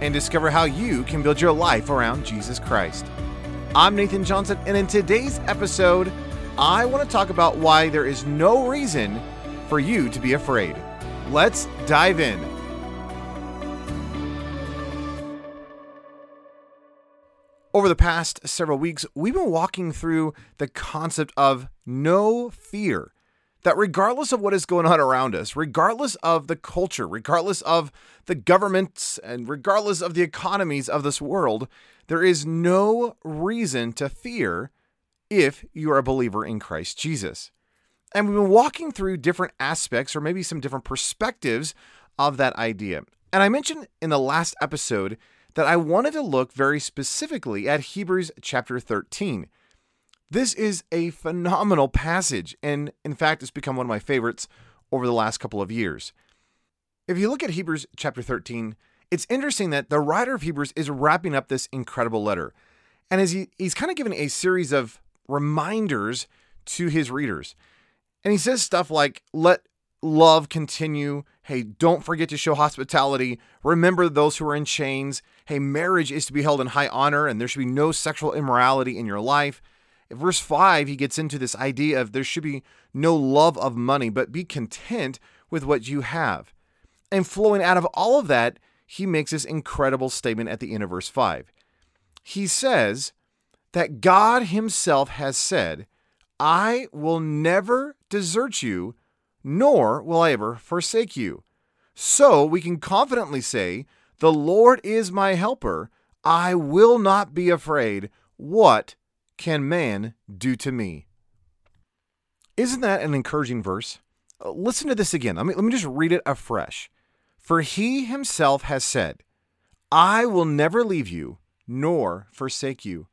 and discover how you can build your life around Jesus Christ. I'm Nathan Johnson, and in today's episode, I want to talk about why there is no reason for you to be afraid. Let's dive in. Over the past several weeks, we've been walking through the concept of no fear that regardless of what is going on around us, regardless of the culture, regardless of the governments, and regardless of the economies of this world, there is no reason to fear if you are a believer in Christ Jesus. And we've been walking through different aspects or maybe some different perspectives of that idea. And I mentioned in the last episode that I wanted to look very specifically at Hebrews chapter 13 this is a phenomenal passage, and in fact, it's become one of my favorites over the last couple of years. If you look at Hebrews chapter 13, it's interesting that the writer of Hebrews is wrapping up this incredible letter. And as he, he's kind of giving a series of reminders to his readers. And he says stuff like, let love continue. Hey, don't forget to show hospitality. Remember those who are in chains. Hey, marriage is to be held in high honor, and there should be no sexual immorality in your life verse 5, he gets into this idea of there should be no love of money, but be content with what you have. And flowing out of all of that, he makes this incredible statement at the end of verse 5. He says that God himself has said, I will never desert you, nor will I ever forsake you. So we can confidently say, The Lord is my helper. I will not be afraid. What can man do to me? Isn't that an encouraging verse? Uh, listen to this again. Let me, let me just read it afresh. For he himself has said, I will never leave you nor forsake you.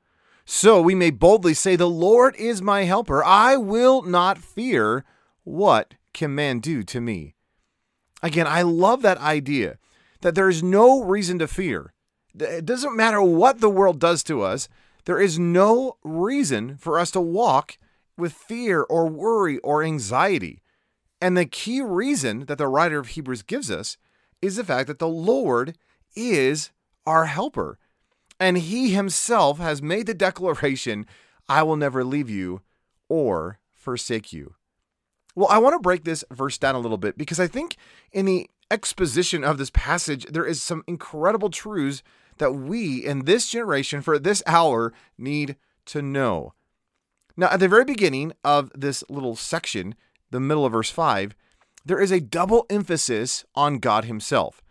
So we may boldly say, The Lord is my helper. I will not fear. What can man do to me? Again, I love that idea that there is no reason to fear. It doesn't matter what the world does to us, there is no reason for us to walk with fear or worry or anxiety. And the key reason that the writer of Hebrews gives us is the fact that the Lord is our helper. And he himself has made the declaration, I will never leave you or forsake you. Well, I want to break this verse down a little bit because I think in the exposition of this passage, there is some incredible truths that we in this generation for this hour need to know. Now, at the very beginning of this little section, the middle of verse 5, there is a double emphasis on God Himself.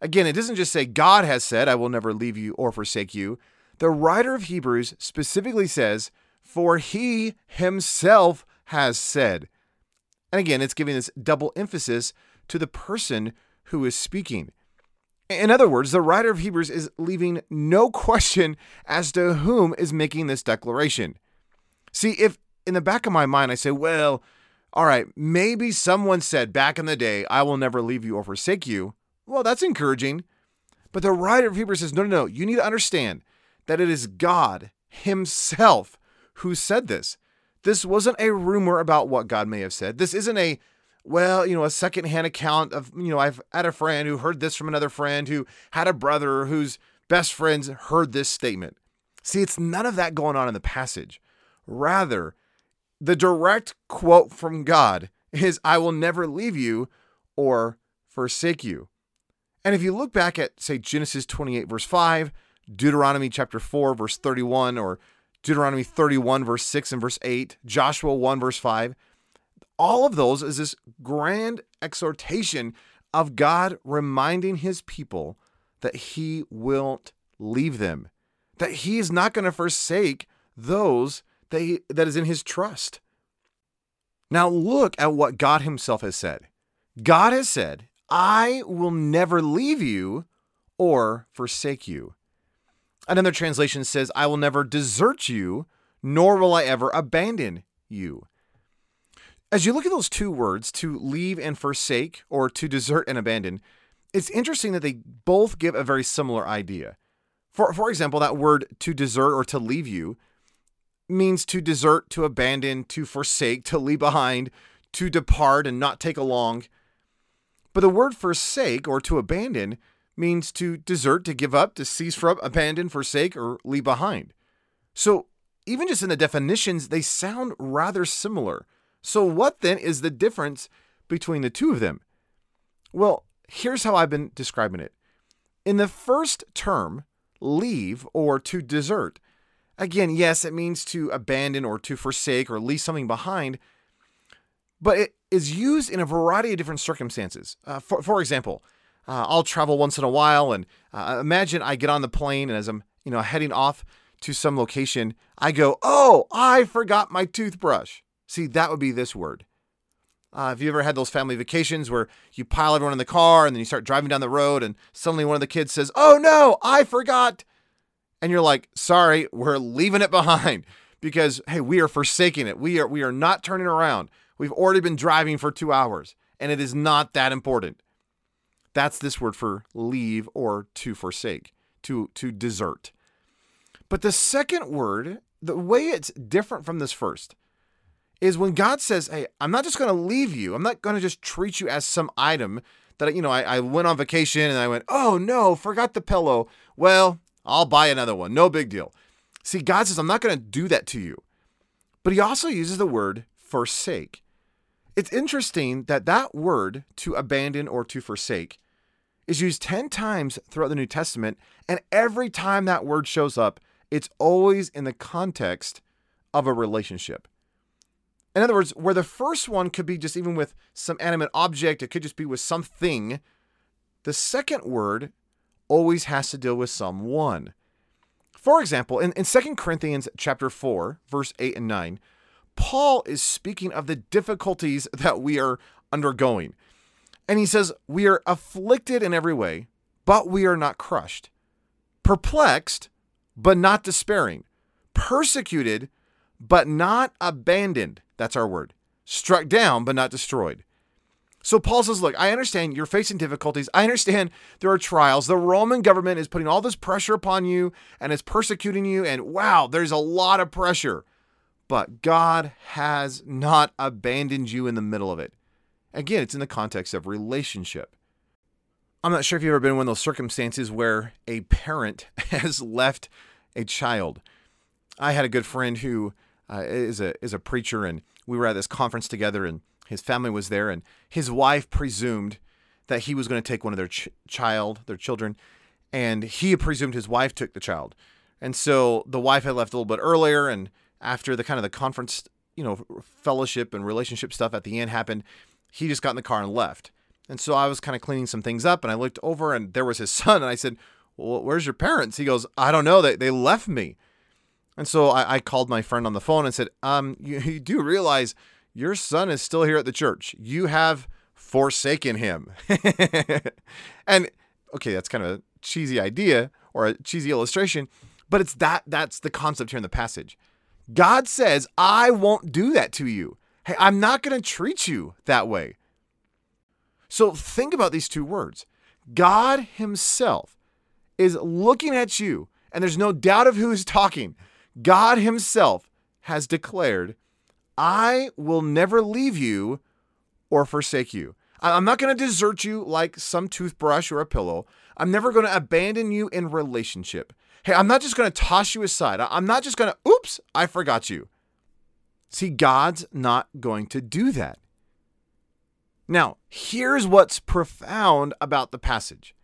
Again, it doesn't just say, God has said, I will never leave you or forsake you. The writer of Hebrews specifically says, For He Himself has said. And again, it's giving this double emphasis to the person who is speaking. In other words, the writer of Hebrews is leaving no question as to whom is making this declaration. See, if in the back of my mind I say, well, all right, maybe someone said back in the day, I will never leave you or forsake you. Well, that's encouraging. But the writer of Hebrews says, no, no, no. You need to understand that it is God Himself who said this. This wasn't a rumor about what God may have said. This isn't a, well, you know, a secondhand account of, you know, I've had a friend who heard this from another friend who had a brother whose best friends heard this statement. See, it's none of that going on in the passage. Rather, the direct quote from God is, I will never leave you or forsake you. And if you look back at, say, Genesis 28, verse 5, Deuteronomy chapter 4, verse 31, or Deuteronomy 31, verse 6 and verse 8, Joshua 1, verse 5, all of those is this grand exhortation of God reminding his people that he won't leave them, that he is not going to forsake those that, he, that is in his trust. Now, look at what God himself has said. God has said, I will never leave you or forsake you. Another translation says, I will never desert you, nor will I ever abandon you. As you look at those two words, to leave and forsake, or to desert and abandon, it's interesting that they both give a very similar idea. For, for example, that word to desert or to leave you means to desert, to abandon, to forsake, to leave behind, to depart and not take along. But the word forsake or to abandon means to desert, to give up, to cease from, abandon, forsake, or leave behind. So even just in the definitions, they sound rather similar. So, what then is the difference between the two of them? Well, here's how I've been describing it. In the first term, leave or to desert, again, yes, it means to abandon or to forsake or leave something behind, but it is used in a variety of different circumstances. Uh, for, for example, uh, I'll travel once in a while, and uh, imagine I get on the plane, and as I'm, you know, heading off to some location, I go, "Oh, I forgot my toothbrush." See, that would be this word. Uh, have you ever had those family vacations where you pile everyone in the car and then you start driving down the road, and suddenly one of the kids says, "Oh no, I forgot," and you're like, "Sorry, we're leaving it behind." Because hey, we are forsaking it. We are we are not turning around. We've already been driving for two hours, and it is not that important. That's this word for leave or to forsake, to, to desert. But the second word, the way it's different from this first, is when God says, Hey, I'm not just going to leave you. I'm not going to just treat you as some item that, you know, I, I went on vacation and I went, Oh no, forgot the pillow. Well, I'll buy another one. No big deal. See, God says, I'm not going to do that to you. But he also uses the word forsake. It's interesting that that word to abandon or to forsake is used 10 times throughout the New Testament. And every time that word shows up, it's always in the context of a relationship. In other words, where the first one could be just even with some animate object, it could just be with something, the second word always has to deal with someone. For example, in, in 2 Corinthians chapter 4, verse 8 and 9, Paul is speaking of the difficulties that we are undergoing. And he says, We are afflicted in every way, but we are not crushed, perplexed, but not despairing, persecuted, but not abandoned. That's our word. Struck down, but not destroyed. So Paul says, Look, I understand you're facing difficulties. I understand there are trials. The Roman government is putting all this pressure upon you and is persecuting you. And wow, there's a lot of pressure. But God has not abandoned you in the middle of it. Again, it's in the context of relationship. I'm not sure if you've ever been in one of those circumstances where a parent has left a child. I had a good friend who uh, is a is a preacher, and we were at this conference together, and his family was there, and his wife presumed that he was going to take one of their ch- child, their children, and he presumed his wife took the child, and so the wife had left a little bit earlier, and after the kind of the conference, you know, fellowship and relationship stuff at the end happened, he just got in the car and left. And so I was kind of cleaning some things up and I looked over and there was his son. And I said, Well, where's your parents? He goes, I don't know. They, they left me. And so I, I called my friend on the phone and said, um, you, you do realize your son is still here at the church. You have forsaken him. and okay, that's kind of a cheesy idea or a cheesy illustration, but it's that that's the concept here in the passage. God says, I won't do that to you. Hey, I'm not going to treat you that way. So think about these two words God Himself is looking at you, and there's no doubt of who is talking. God Himself has declared, I will never leave you or forsake you. I'm not going to desert you like some toothbrush or a pillow. I'm never going to abandon you in relationship. Hey, I'm not just going to toss you aside. I'm not just going to, oops, I forgot you. See, God's not going to do that. Now, here's what's profound about the passage.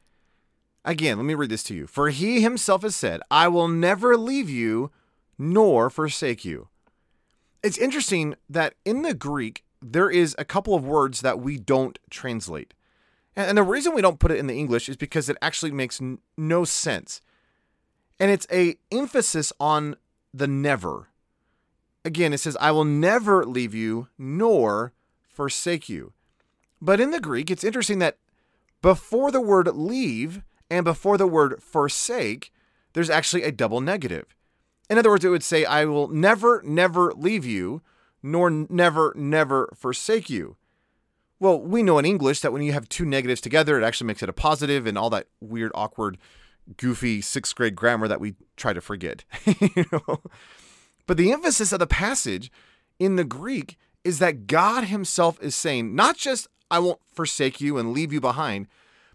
Again, let me read this to you. For he himself has said, I will never leave you nor forsake you. It's interesting that in the Greek, there is a couple of words that we don't translate. And the reason we don't put it in the English is because it actually makes n- no sense. And it's a emphasis on the never. Again, it says, I will never leave you nor forsake you. But in the Greek, it's interesting that before the word leave and before the word forsake, there's actually a double negative. In other words, it would say, I will never, never leave you, nor never, never forsake you. Well, we know in English that when you have two negatives together, it actually makes it a positive and all that weird, awkward, goofy sixth grade grammar that we try to forget. you know? But the emphasis of the passage in the Greek is that God Himself is saying, not just, I won't forsake you and leave you behind,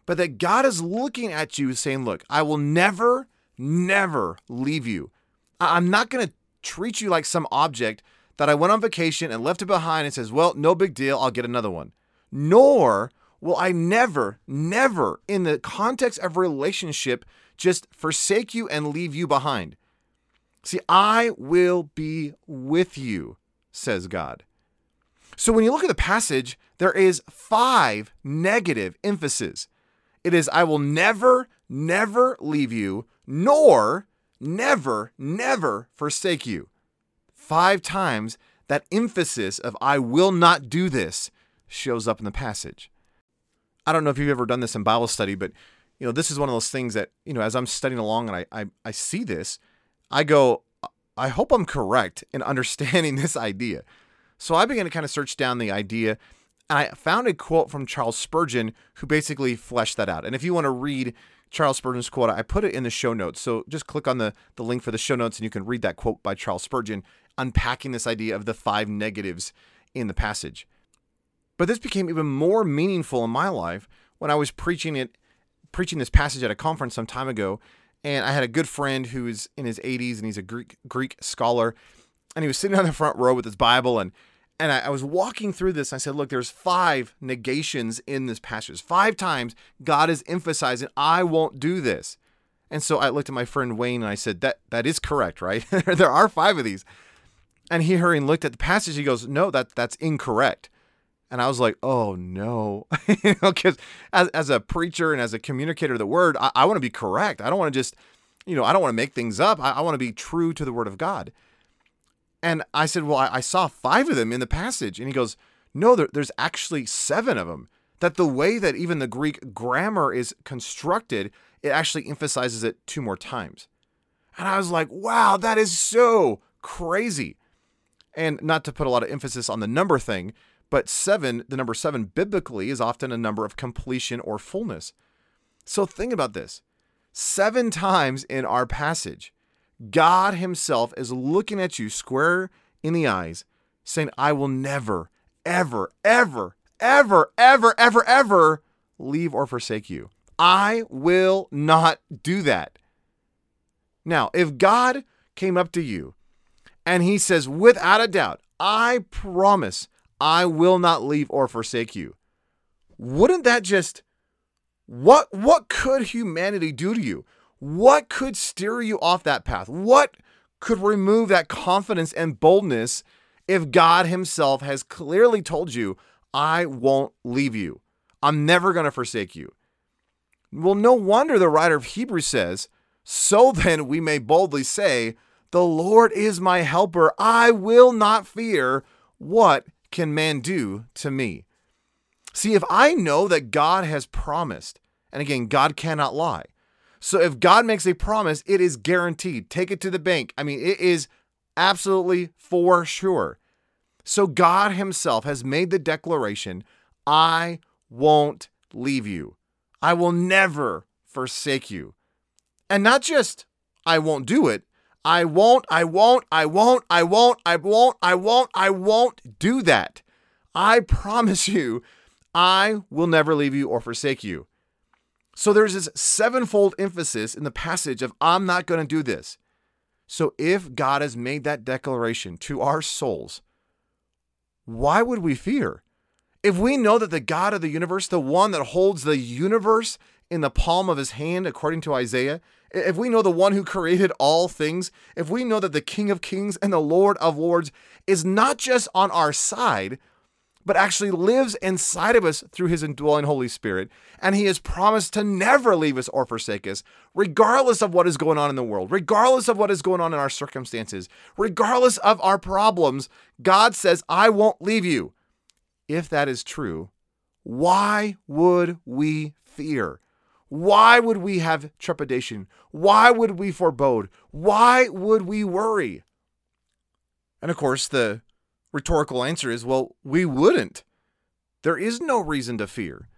but that God is looking at you saying, Look, I will never, never leave you. I'm not going to treat you like some object that I went on vacation and left it behind and says, well, no big deal, I'll get another one. Nor will I never, never, in the context of relationship, just forsake you and leave you behind. See, I will be with you, says God. So when you look at the passage, there is five negative emphases. It is, I will never, never leave you, nor never, never forsake you. Five times that emphasis of I will not do this shows up in the passage. I don't know if you've ever done this in Bible study, but you know, this is one of those things that, you know, as I'm studying along and I I, I see this, I go, I hope I'm correct in understanding this idea. So I began to kind of search down the idea and I found a quote from Charles Spurgeon who basically fleshed that out. And if you want to read Charles Spurgeon's quote. I put it in the show notes. So just click on the, the link for the show notes and you can read that quote by Charles Spurgeon, unpacking this idea of the five negatives in the passage. But this became even more meaningful in my life when I was preaching it, preaching this passage at a conference some time ago. And I had a good friend who's in his 80s and he's a Greek Greek scholar. And he was sitting on the front row with his Bible and and I, I, was walking through this. And I said, look, there's five negations in this passage. Five times God is emphasizing, I won't do this. And so I looked at my friend Wayne and I said, that that is correct, right? there are five of these. And he hurried and looked at the passage. He goes, no, that that's incorrect. And I was like, oh no, you know, because as, as a preacher and as a communicator of the word, I, I want to be correct. I don't want to just, you know, I don't want to make things up. I, I want to be true to the word of God. And I said, Well, I, I saw five of them in the passage. And he goes, No, there, there's actually seven of them. That the way that even the Greek grammar is constructed, it actually emphasizes it two more times. And I was like, Wow, that is so crazy. And not to put a lot of emphasis on the number thing, but seven, the number seven biblically is often a number of completion or fullness. So think about this seven times in our passage, God Himself is looking at you square in the eyes, saying, I will never, ever, ever, ever, ever, ever, ever leave or forsake you. I will not do that. Now, if God came up to you and He says, without a doubt, I promise I will not leave or forsake you, wouldn't that just what what could humanity do to you? What could steer you off that path? What could remove that confidence and boldness if God Himself has clearly told you, I won't leave you? I'm never going to forsake you. Well, no wonder the writer of Hebrews says, So then we may boldly say, The Lord is my helper. I will not fear. What can man do to me? See, if I know that God has promised, and again, God cannot lie, so if God makes a promise, it is guaranteed. Take it to the bank. I mean, it is absolutely for sure. So God Himself has made the declaration I won't leave you, I will never forsake you. And not just I won't do it, I won't, I won't, I won't, I won't, I won't, I won't, I won't do that. I promise you, I will never leave you or forsake you. So there's this sevenfold emphasis in the passage of I'm not going to do this. So if God has made that declaration to our souls, why would we fear? If we know that the God of the universe, the one that holds the universe in the palm of his hand, according to Isaiah, if we know the one who created all things, if we know that the King of Kings and the Lord of Lords is not just on our side, but actually lives inside of us through his indwelling Holy Spirit, and he has promised to never leave us or forsake us, regardless of what is going on in the world, regardless of what is going on in our circumstances, regardless of our problems, God says, I won't leave you. If that is true, why would we fear? Why would we have trepidation? Why would we forebode? Why would we worry? And of course, the rhetorical answer is well, we wouldn't. There is no reason to fear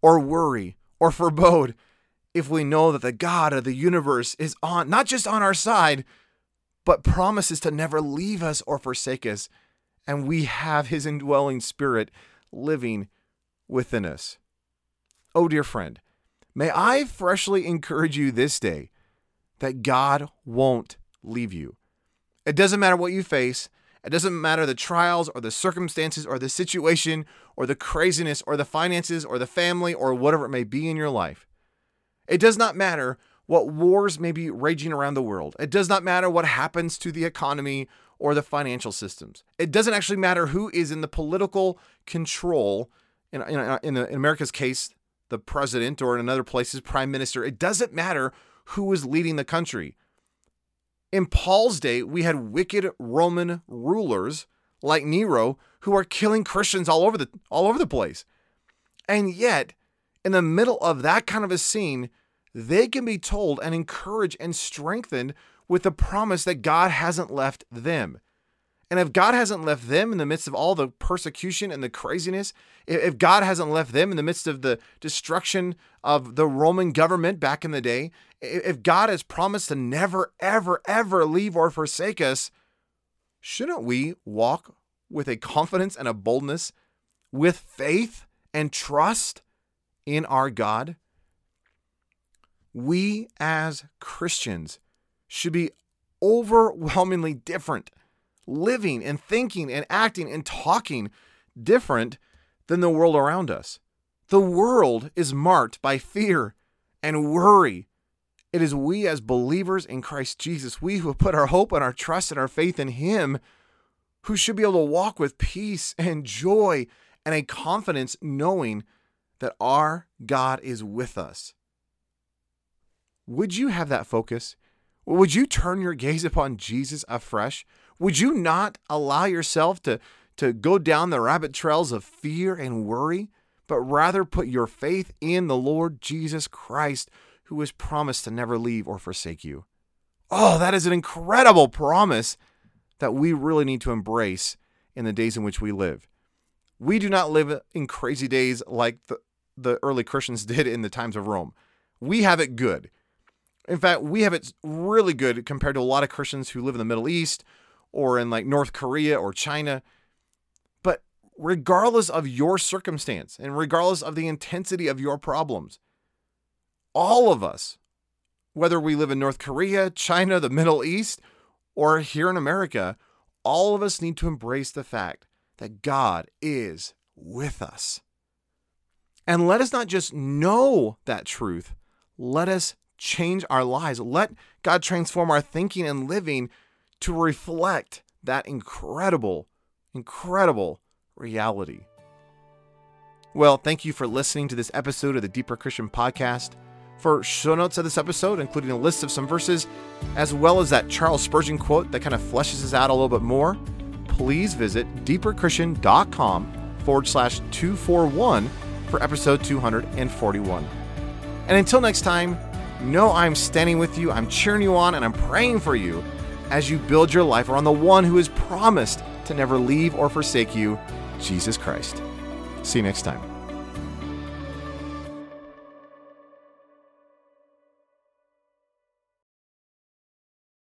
or worry or forebode if we know that the God of the universe is on, not just on our side, but promises to never leave us or forsake us. And we have his indwelling spirit living within us. Oh, dear friend, May I freshly encourage you this day that God won't leave you. It doesn't matter what you face, it doesn't matter the trials or the circumstances or the situation or the craziness or the finances or the family or whatever it may be in your life. It does not matter what wars may be raging around the world. It does not matter what happens to the economy or the financial systems. It doesn't actually matter who is in the political control. In, in, in, in America's case, the president or in another place's prime minister. It doesn't matter who is leading the country. In Paul's day, we had wicked Roman rulers like Nero who are killing Christians all over the all over the place. And yet, in the middle of that kind of a scene, they can be told and encouraged and strengthened with the promise that God hasn't left them. And if God hasn't left them in the midst of all the persecution and the craziness, if God hasn't left them in the midst of the destruction of the Roman government back in the day, if God has promised to never, ever, ever leave or forsake us, shouldn't we walk with a confidence and a boldness, with faith and trust in our God? We as Christians should be overwhelmingly different living and thinking and acting and talking different than the world around us. The world is marked by fear and worry. It is we as believers in Christ Jesus, we who have put our hope and our trust and our faith in Him, who should be able to walk with peace and joy and a confidence knowing that our God is with us. Would you have that focus? Would you turn your gaze upon Jesus afresh? Would you not allow yourself to, to go down the rabbit trails of fear and worry, but rather put your faith in the Lord Jesus Christ, who has promised to never leave or forsake you? Oh, that is an incredible promise that we really need to embrace in the days in which we live. We do not live in crazy days like the, the early Christians did in the times of Rome. We have it good. In fact, we have it really good compared to a lot of Christians who live in the Middle East or in like North Korea or China. But regardless of your circumstance and regardless of the intensity of your problems, all of us, whether we live in North Korea, China, the Middle East, or here in America, all of us need to embrace the fact that God is with us. And let us not just know that truth, let us change our lives. Let God transform our thinking and living to reflect that incredible, incredible reality. Well, thank you for listening to this episode of the Deeper Christian Podcast. For show notes of this episode, including a list of some verses, as well as that Charles Spurgeon quote that kind of fleshes this out a little bit more, please visit deeperchristian.com forward slash 241 for episode 241. And until next time, know I'm standing with you, I'm cheering you on, and I'm praying for you as you build your life around the one who has promised to never leave or forsake you, Jesus Christ. See you next time.